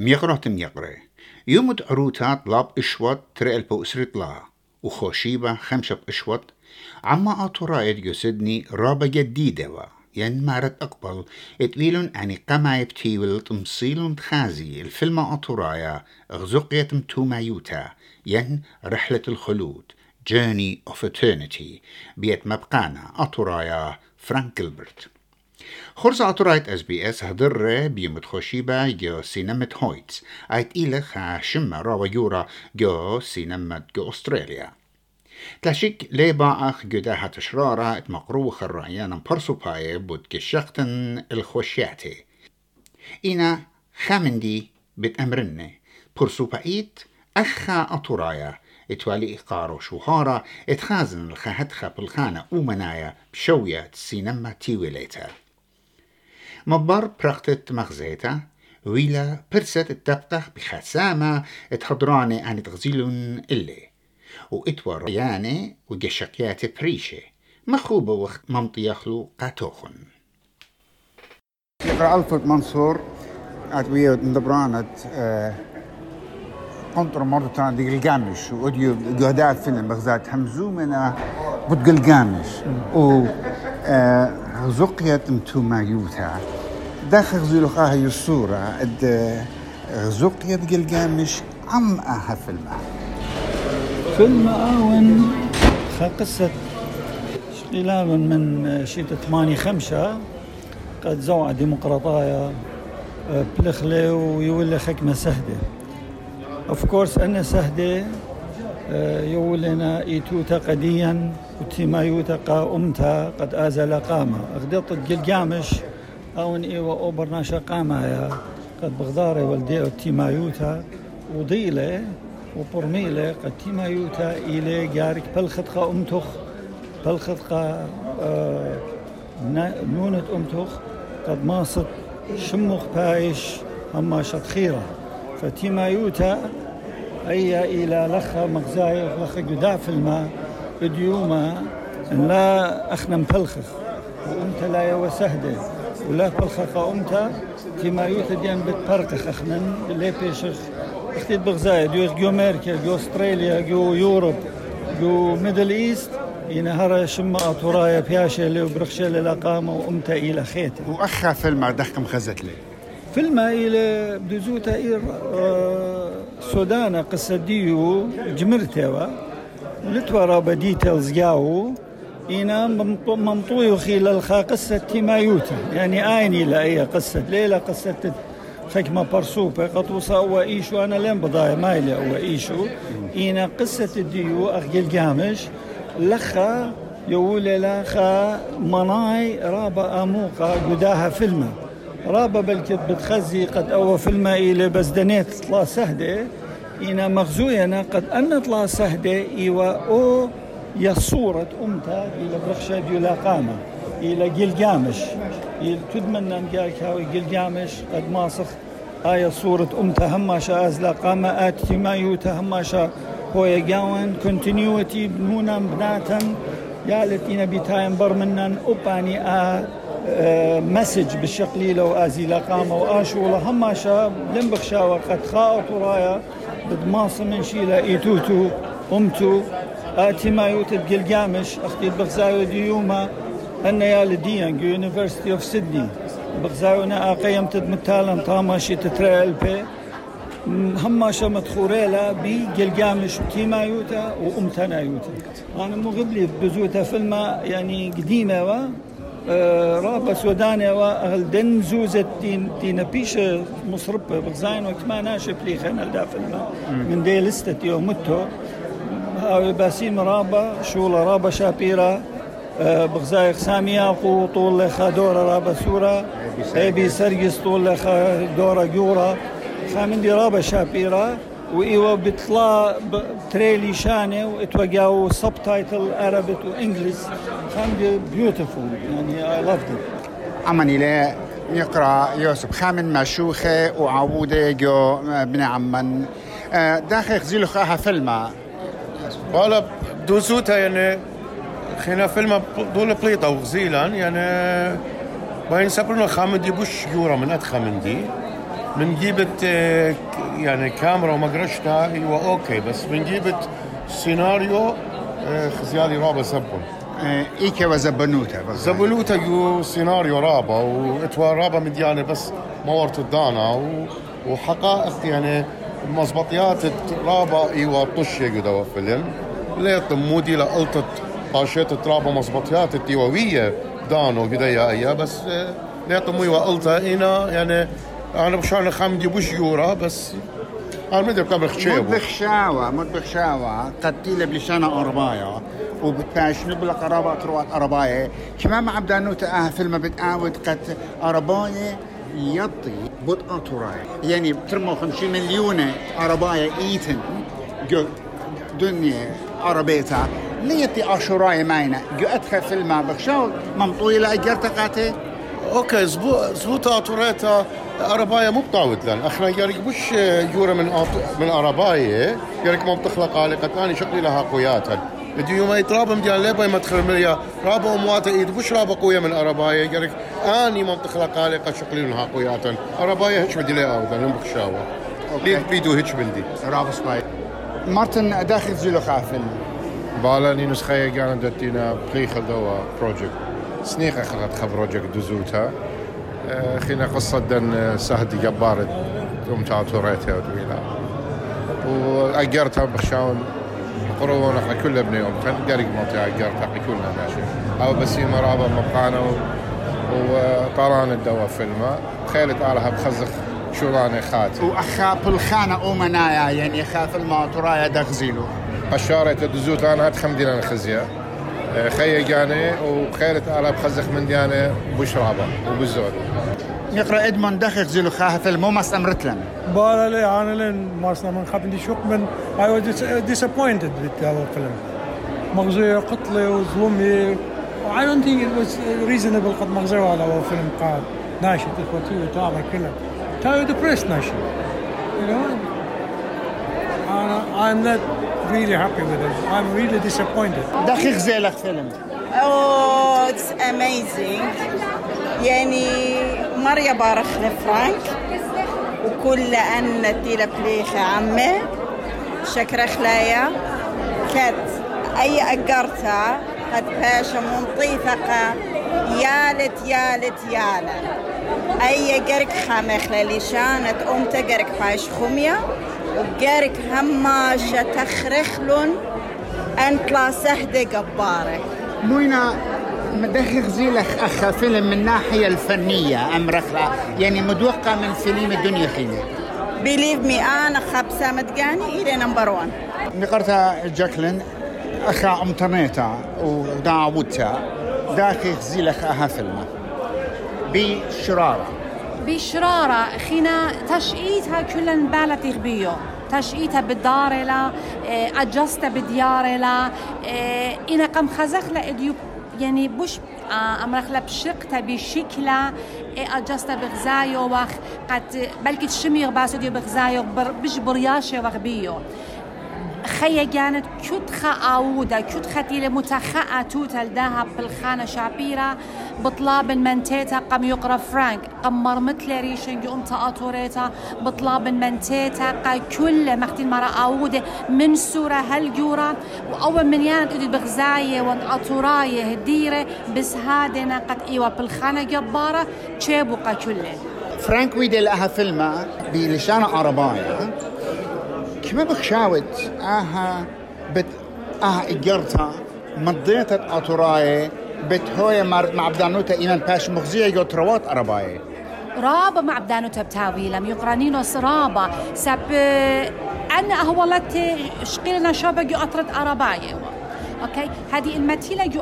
ميقرة ميقرة يومد عروتات لاب إشوات ترقل بأسرة لا وخوشيبة خمسة بإشوات. عما أطرايد يسدني رابة جديدة وا ين مارت أقبل. اتويلون أني قما يبتيول تمصيلون تخازي. الفيلم أطرايا غزقية تومايوتا ين رحلة الخلود Journey of Eternity. بيت مبقانا. أطرايا فرانك جilbert اس بي اس هدر بيمت خوشيبا جو سينمت هويتس ايت إلخ شمة راوا يورا جو سينمت جو أستراليا تلاشيك ليبا أخ جدا تشرارة اتمقروخ الرعيان برسو باي بود كشختن الخوشياتي إنا خامندي بتأمرني برسو بايت أخا أطرايا اتوالي إقارو شوهارا اتخازن الخهدخة بالخانة ومنايا بشوية سينما تيويليتا مبار برقتت مغزيتا ويلا برست التبقى بخسامة اتحضراني عن تغزيلون إلي. وإتور رياني وجشقيات بريشة. مخوبة وقت ممطيخلو قاتوخن. يقرأ ألفت منصور أتوية ندبرانت آه قنطر مرة تان دي القامش وديو جهداء فيلم بغزات همزو من بود القامش و آه زقيت متو ما يوتا. داخل هي الصورة أد زقيت قلقامش عم آها فيلم فيلم آون قصة شقيلان من شيت ثمانية خمسة قد زوع ديمقراطايا بلخلة ويولي خكمة سهدة. اوف كورس أنا سهدة يولنا إيتوتا قديا وتيما يوتا أمتا قد آزل قامة أغدط الجلجامش أون إيوا أوبرناشا قامة يا قد بغداري والدي تيما يوتا وضيلة وبرميلة قد تيما يوتا إلي جارك بلخدقة أمتخ بلخدقة آه نونة أمتخ قد ماصت شمخ بايش هما شطخيرة فتيما يوتا أي إلى لخ مغزاي لخ قداع في الماء بديوما لا أخنا مفلخخ وأنت لا يو سهدة ولا فلخخ أنت تيما يوتا ديان بتبرقخ أخنا لي بيشخ. أختيت بغزاي ديوز جو أمريكا جو أستراليا جو يوروب جو ميدل إيست. ينهر شما أطرايا بياشة لي وبرخشة للقامة وأمتا إلى خيتة. وأخا فيلم دخكم خزت لي. فيلم إلى بدوزوتا إير آه سودانا قصة ديو جمرتوا لتورا بديتلز جاو إنا ممطوي خيل الخا قصة تيمايوتا يعني آيني لأي قصة ليلة قصة خكمة برسوبة قطوسة أو إيشو أنا لين بضايا مايلة أو إيشو. إنا قصة الديو أخجل جامش. لخا يولي لخا مناي رابا أموقا قداها فيلمه. رابا بلكت بتخزي قد أو فيلم إلى بس دنيت طلا سهدة. إنا مغزوينا قد أن طلا سهدة إيوا أو يا صورة أمتا إلى برخشة ديولا قامة إلى جلجامش إلى تدمنا مجاك هاوي جلجامش قد ماسخ آية صورة أمتا هماشا أزلا قامة آتي ما يوتا هماشا هو يجاون كونتينيوتي بنونا بناتا يالتينا بيتاين برمنا أباني آ مسج بالشقلي لو ازي لقامه وآشولة. هم شاب لم بخشا وقد خاط ورايا بدماص من شيلة إيتوتو أمتو. آتي ما يوتد قلقامش أختي بغزايو ديوما. أن يا لديان يونيفرسيتي اوف سيدني بغزايونا اقيمت متالا طاماشي تتريل بي هماشا مدخوريلا بي قلقامش تيما يوتا وامتنا يوتا. أنا مو قبلي بزوتا فيلم يعني قديمة و رابا سودانيا وأهل دن زوزت تين تين بيش مصرب بغزاين وقت ما ناشف لي خنا دافلنا من دي لستة يوم متو. هاوي باسيم رابا شولا رابا شابيرا بغزاي سامية قو طول لخا دورة رابا سورة. ايبي سرقس. طول لخا دورة جورة وايوا بيطلع تريلي شانة وإتوقعوا سب تايتل عربي وانجلش كان بيوتيفول يعني اي لافد عمني لا يقرا يوسف خامن مشوخة وعوده جو ابن عمان داخل خزيلو خاها فيلم والله دوسوتا يعني خينا فيلم دول بليطة وغزيلا يعني باين سبرنا خامندي بوش يورا من أد خامندي من جيبت آه، ك- يعني كاميرا ومقرشتها أيوه أوكي بس من جيبت سيناريو آه، خزيالي رابا زبون. آه، إيكا وزبنوتا. بس زبلوتا يو سيناريو رابا وإتوا رابا مديانة بس مورت الدانا وحقائق يعني مزبطيات رابا ايوا طش يقدوا فيلم ليت مودي لقلطت قاشيت رابا مزبطيات التيووية دانو بدايا أيا بس آه، ليت مو ايوا قلطة أنا يعني أنا بشان خمدي بوش يورا بس أنا مدري قبل مد خشيبو بخشاوة مد بخشاوة. قد تيلا بلشانة أربايا. وبتاش نبلا قرابة تروات أربايا. كما مع بدانوتا آه فيلم بتعاود قد أربايا يطي بط أطراي يعني ترمو خمسين مليون أربايا إيتن. جو دنيا عربيتا ليتي أشوراي ماينا جو أدخل فيلم بخشاوة. ممطويلة أجرتا قاتي أوكي زبو زبوطة اطوريتا اربايا مو بطاود لأن أخنا يارك بوش يورا من أط... من اربايا يارك ما بتخلق عالقة اني شقلي لها قوياتا. بدي يوم يترابا مديان ليبا يمدخل مليا رابا امواتا إيد. بوش رابا قوية من اربايا يارك آني ما بتخلق عالقة شقلي لها قوياتا. اربايا هيش بدي لي اودا لهم بخشاوة ليد بيدو هيش بندي رابس باي مارتن داخل زيلو خافل بالا ني نسخة كانت دتينا بريخل دوا بروجكت سنيخة خلت خ بروجكت دزوتها. آه، خينا قصة دن آه، سهد جبار أم تاتوريتها وتويلا وأجرتها بخشاون قرون إحنا كل ابن يوم كان قريق موتي أجرتها كلنا ماشي أو بسيمة رابا مبقانا و- وطالان الدوا فيلمة خيلت آلها بخزخ شولاني خاتي واخا بالخانه اومنايا يعني خاف الماطرايا دغزيلو. قشارة الدزوت أنا ادخم دينا خزية خي جاني وخيرت على بخزخ من ديانة بشرابة وبالزود يقرا ادمون دخل زيلو خاف المو مس أمرتلن. بالا لي آنا لين مارسنا من خاب عندي شوك من I was disappointed with our film. مغزية قتلة وظلمي I don't think it was reasonable قد مغزية على our film قال ناشط إخوتي وتابع كلها تايو depressed ناشط. You know? أنا I'm not really happy with it I'm really disappointed. دخل زيلك فيلم. Oh, it's amazing. يعني مريا بارخ فرانك وكل أن تيلا بليخة عمي شكرا خلايا. كات أي أقرتها قد باشا منطيفقة يالت يالت يالا. أي قرك خامخلة لشانت أمتا قرك باش خمية. وقرك هماشة تخرخلن أنت لا سهدة قبارة موينا مدخل زيلك اخا فيلم من الناحيه الفنية أم رخلا يعني متوقع من فيلم الدنيا خيني بليف مي أنا خبسة متقاني إلى نمبر 1 نقرتها جاكلين أخا أمتنيتا وداوتا داخل زيلك أها فيلم بشرارة. بشرارة خينا تشقيتها كلن بالتي بيو تشقيتها بالدار لا أجستا بديار لا إنا قم خزخ لا إديو يعني بوش آه، أمرخ لا بشقتا بشكلا أجستا بغزايو وخ قد بلكي تشمير باسو ديو بغزايو بر- بش برياشة وخ بيو خيا كانت كت خاودة كت ختيلة متخاءة توتا الذهب بالخانة شابيرة بطلاب المنتيتا قم يقرا فرانك قم مرمتلي ريشن قم تأطوريتا بطلاب المنتيتا قا كل مختين مرة أودة من سورة هالجورة وأول من ياند أدي بغزاية وان أطوراية هديرة بس هادنا قد إيوا بالخانة جبارة تشيبو قا كله فرانك ويدي لها فيلم بلشانة عرباية كما بخشاوت. آها بت آها اجرتها مضيت اطراي بت هوية مع بدانوتا إيمان باش مخزية جو تروات عرباية رابا مع بدانو تبتاوي لم يقرانينو سرابا سب أنا هو لت شقيلنا شابا جو أطرد أرباية. أوكي؟ هذه المتيلة جو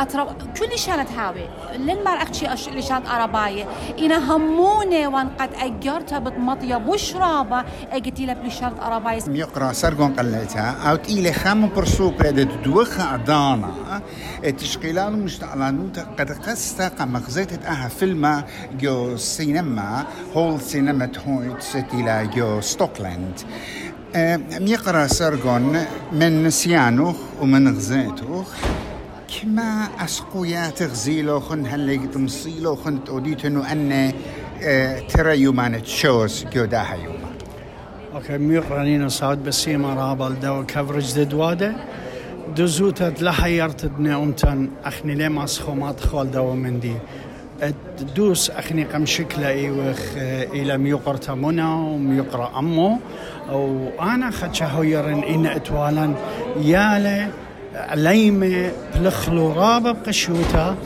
أطرب كل شانت هاوي. لين ما أختي أش اللي شانت أرباية إنا همونة وان قد أجرتها بتمطية بشرابة. أجتيلا بلي شانت أرباية يقرا سرقون قلتها أو تيلي خام برسوق لدى دوخة أدانا تشقيلان مشتعلان قد قستا قم خزيت أها فيلم جو سينما. هول سينما هويت ستيلا جو ستوكلاند. يقرا سرقون من نسيانوخ ومن غزيتوخ كما أسقويا تغزيلو خن هلي تمصيلو خن توديت انه أن آه، ترى يومان تشوز جوداها يوما أوكي ميقرانين صاد بسيما رابل دو كفرج ددواده دزوتت لحيرت دني امتن أخني لي ماسخو ما تخول من دي. دوس أخني قم شكله إيوخ إلى ميقر تمنا وميقرأ أمو. وأنا خدش هويرن إن اتوالا ياله بلخلو رابا بقشوتا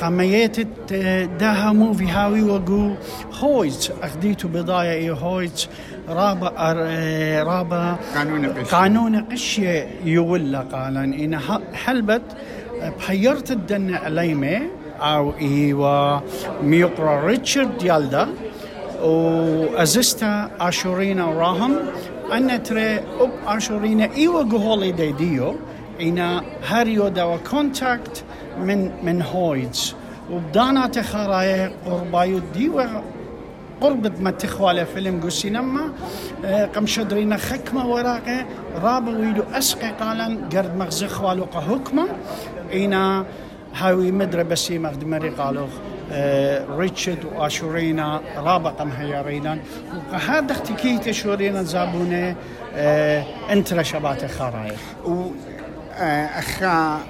قاميت داها موفي هاوي وقو. هويت أخديتو بضايا اي هويت رابا رابا قانون قشي قانون قشي يولا قالن. إن حلبت بحيرت الدن عليمه أو إيوا ميقرا ريتشارد يالدا وازستا آشورينا وراهم أن ترى أب آشورينا إيوا قهولي دي إنا هاريو دوا كونتاكت من من هويدز وبدانا تخرايا قربايو ديوا قربت ما تخوالي فيلم قو سينما قم شدرينا خكمة وراقة رابا ويدو أسقي قالا قرد مغزي خوالو قهكمة إنا هاوي مدري بسي مغدمري قالو ريتشارد وآشورينا رابا قم هيارينا وهذا اختكيت شورينا زابونة انترا شبات و أخا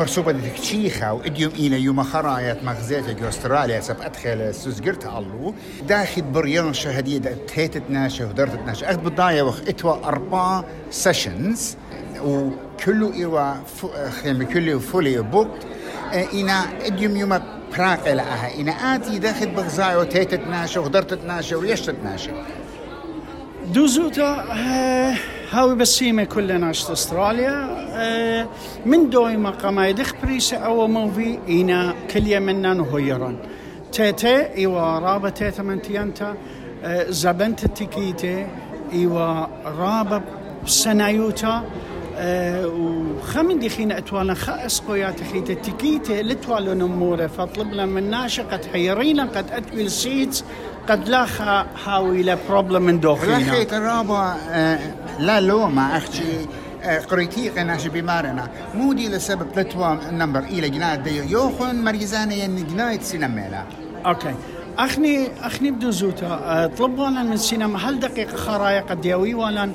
برسوبة تكتشيخا وإديوم إلى يوم خرايات مغزية أستراليا سب أدخل سوزقرت علو داخل بريان شهدية تهيتت ناشة ودرتت ناشة أخذ بداية وخ إتوا أربع سيشنز وكله إيوا خيم كله فولي بوكت إنا إديوم يوم براق لها إنا آتي داخل بغزاية وتهيتت ناشة ودرتت ناشة ويشتت ناشة دوزوتا هاوي بسيمة كلنا اشت أستراليا. آه، من دوي ما قما يدخ بريسة أو موفي إينا كل منا نهيران. تيتا إيوا رابا تيتا من تيانتا. آه، زبنت التكيتي إيوا رابا سنايوتا. أه وخمن دي خينا أتوالا خا اسقويات خيت التكيتة لتوالو نمورة. فاطلب لنا من ناشا قد حيرينا قد اتوي السيتس قد لا خا هاوي لا بروبلم من دوخينا. رخي ترابا لا لو ما أختي قريتي قناش بمارنا مودي لسبب لتوا نمبر إلى جناية دي يوخن مريزانة ين جناية سينميلا. أوكي. أخني أخني بدو زوتا. طلبوا لنا من السينما هل دقيقة خرايا قد يوي ولا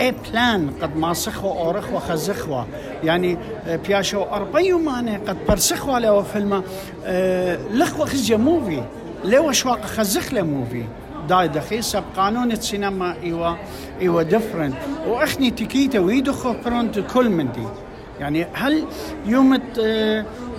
اي بلان قد ما سخوا اورخ وخزخوا يعني بياشو اربيو ماني قد برسخوا له فيلم لخوا خزجة موفي. لو شواق خزخ موفي داي دخي سب قانون السينما إيوا إيوا ديفرنت وإخني تكيتا ويدخو برونت كل من دي. يعني هل يوم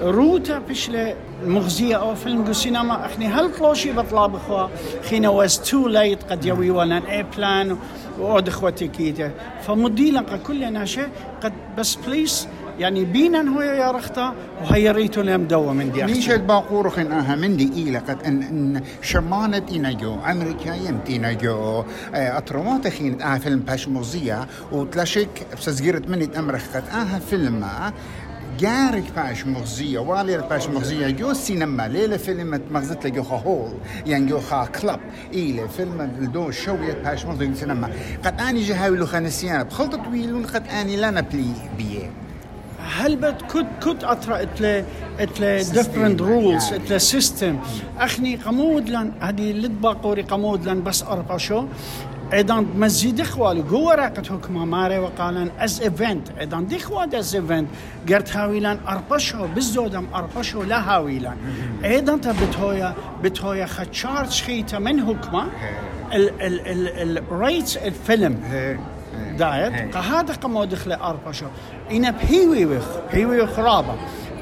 روتا بشلة مغزية أو فيلم جو سينما؟ إخني هل طلوشي بطلاب اخوا خينا واز تو ليت قد يوي ولا اي بلان وعود اخوتي كيتا فمديلا كل ناشا قد بس بليس يعني بينا هو يا رختا وهي ريتو لم دوا من دي ميشت باقورخ إن أها من دي إيلا قد ان, إن شمانت إنا جو أمريكا يمتينا جو أطرمات خينت أها فيلم باش مغزية وتلاشك بسزجرت مني أمرخ قد أها فيلم جارك باش مغزية والي باش مغزية جو سينما ليلة فيلم مغزت لجو هول يعني جو خا كلب إلى فيلم دو شوية باش مغزية سينما. قد أني جهاوي لو خانسيان بخلطة طويل قد أني لانا بلي بيه هل بد كنت كنت اطرا اتلا اتلا ديفرنت رولز اتلا سيستم أخني قمود لأن هذه لدباقوري قمود لأن بس أربع شو؟ أيضا مزيد إخوالي قوة راقة حكمة ماري وقالن از ايفنت أيضا دي خواد از ايفنت قرت هاويلان اربشو بالزودم اربشو لا هاويلان أيضا بتهويا بتهويا خدشارج خيتا من حكمة الريتس الفيلم. دايت هذا قمو دخله اربشو إنا بهيوي وخ بهيوي وخ رابا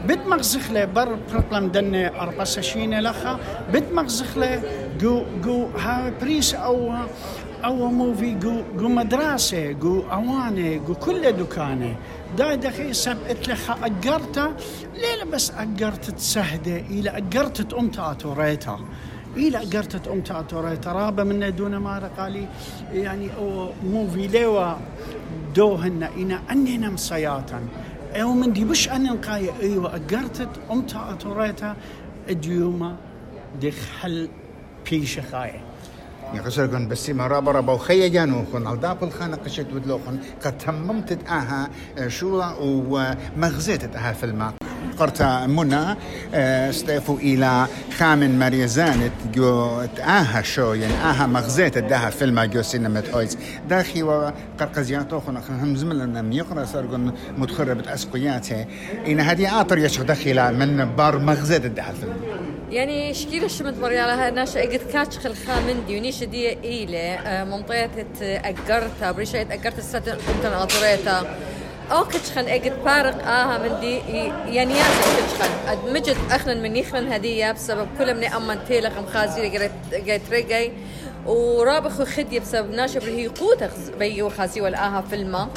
بد مغزخله بر برطلم دني أربسشين لخا. بد مغزخله جو جو ها بريس أو أو موفي جو جو مدرسة جو أواني جو كل دكانة. داي دخي سب اتلخا أجرتا ليلة بس أجرت تسهدة إلى أجرت أمتا توريتا إلى أجرت أمتا توريتا رابا من دون ما قالي يعني أو موفي ليوا دوهن إنا أننا مصياتا أو من دي بش أن نقاية أيوة أجرت أمتا أتوريتا ديوما دخ حل بيش خاية يقصر كن بس ما رابا رابا وخيا جانو خن. على داب الخانة قشت ودلوخن قد تممت آها شولا ومغزيت آها في الماء قرتا منا استيفو إلى خامن مريزانت جو آها شو يعني آها مغزيت الدها فيلم جو سينما هويز داخي وقرقزيات أخرى هم زملنا ميقرا سرقن متخربة أسقياته. إن هذه آطر يشغ داخلة من بار مغزيت الدها فيلم. يعني شكيلة شمت مريالة ناش اجد كاتش خل خامن ديونيش دي إيلة ممطيت اقرتا بريشة أقرت الساتن انتن اطريتا أو كتشخن اجد فارق آها من دي يعني يا كتشخن مجد اخنا من يخن هدية بسبب كل من امن تيلق مخازي جاي تريجي ورابخ خدي بسبب ناشب هي قوت بي وخازي والاها فيلما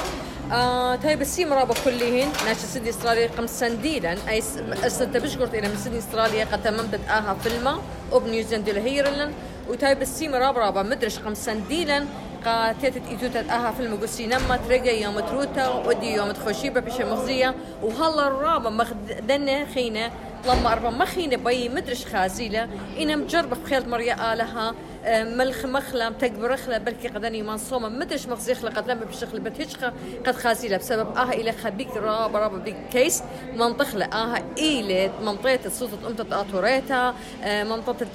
آه طيب السيم رابا كلهن. ناش سيدي إستراليا قم سنديلا أي استنت بشكرت إلى من سيدي إستراليا قد تممت آها فيلما وبنيوزيلندا هيرلن وتايب السيم رابا رابا مدرش قم سنديلا قاتت إيتوتا أها في المقصي نما ترجع يوم تروتا ودي يوم تخشيبة بش مغزية وهلا الرابا مخدنا خينا لما أربع مخينة بي مدرش خازيلة. إنا مجربة بخيل مريا آلها. ملخ مخلم تكبر خلا بلكي قدني من صوم مدرش مغزي قد لما بشخل بتهيش قد خازيلة بسبب آها إلى خبيك رابا رابا بيك كيس. منطقة آها إلى منطقة صوتة أمتة آتوريتا. منطقة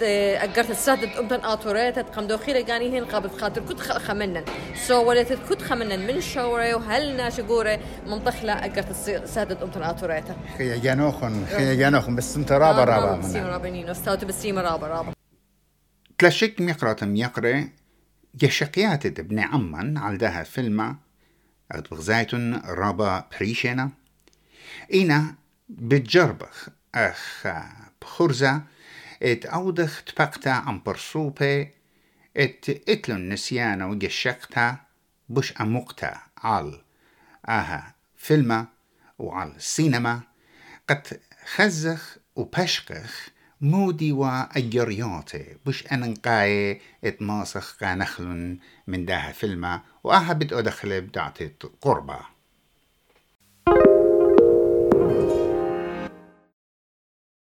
أجرت السادة أمتة آتوريتا. قم دوخيلة قاني هين قابل خاطر كنت خمنن. سو ولت كنت خمنن من شوري وهل ناشقوري منطقة أجرت السادة أمتة آتوريتا. خيا جانوخن خيا جانوخن بس انت رابا رابا بسيمة رابا نينو. استوت بسيمة رابا رابا تلاشك ميقرة ميقرة يشقيات ابن عمان ده فيلم بغزايتن رابا بريشينا. إينا بتجربخ أخ بخرزة إت أودخ تبقتا عن برصوبة إت اتلن نسيانا وجشقتا بش أموقتا على آها فيلم وعلى السينما قد خزخ وبشقخ مودي وأجرياتي بش أنا نقاي اتماسخ قانخلن من داها فيلما وأها بد أدخل بدعتي قربة.